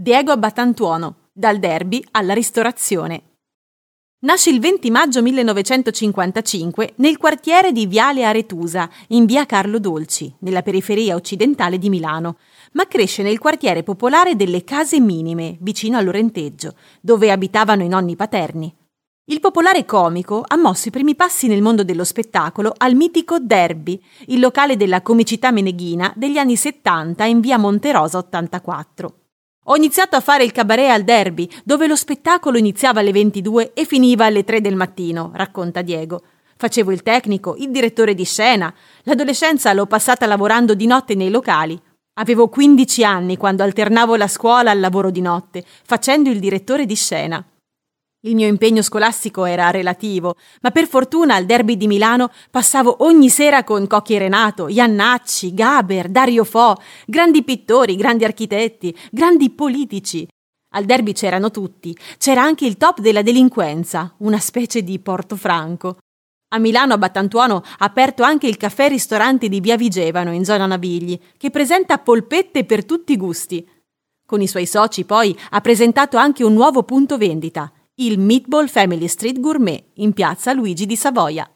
Diego Battantuono, dal derby alla ristorazione. Nasce il 20 maggio 1955 nel quartiere di Viale Aretusa, in via Carlo Dolci, nella periferia occidentale di Milano, ma cresce nel quartiere popolare delle Case Minime, vicino a Lorenteggio, dove abitavano i nonni paterni. Il popolare comico ha mosso i primi passi nel mondo dello spettacolo al mitico Derby, il locale della comicità meneghina degli anni 70 in via Monterosa 84. Ho iniziato a fare il cabaret al derby, dove lo spettacolo iniziava alle 22 e finiva alle 3 del mattino, racconta Diego. Facevo il tecnico, il direttore di scena. L'adolescenza l'ho passata lavorando di notte nei locali. Avevo 15 anni quando alternavo la scuola al lavoro di notte, facendo il direttore di scena. Il mio impegno scolastico era relativo, ma per fortuna al derby di Milano passavo ogni sera con Cocchi Renato, Iannacci, Gaber, Dario Fo, grandi pittori, grandi architetti, grandi politici. Al derby c'erano tutti, c'era anche il top della delinquenza, una specie di Portofranco. A Milano, a Battantuono, ha aperto anche il caffè-ristorante di Via Vigevano, in zona Navigli, che presenta polpette per tutti i gusti. Con i suoi soci, poi, ha presentato anche un nuovo punto vendita – il Meatball Family Street Gourmet in piazza Luigi di Savoia.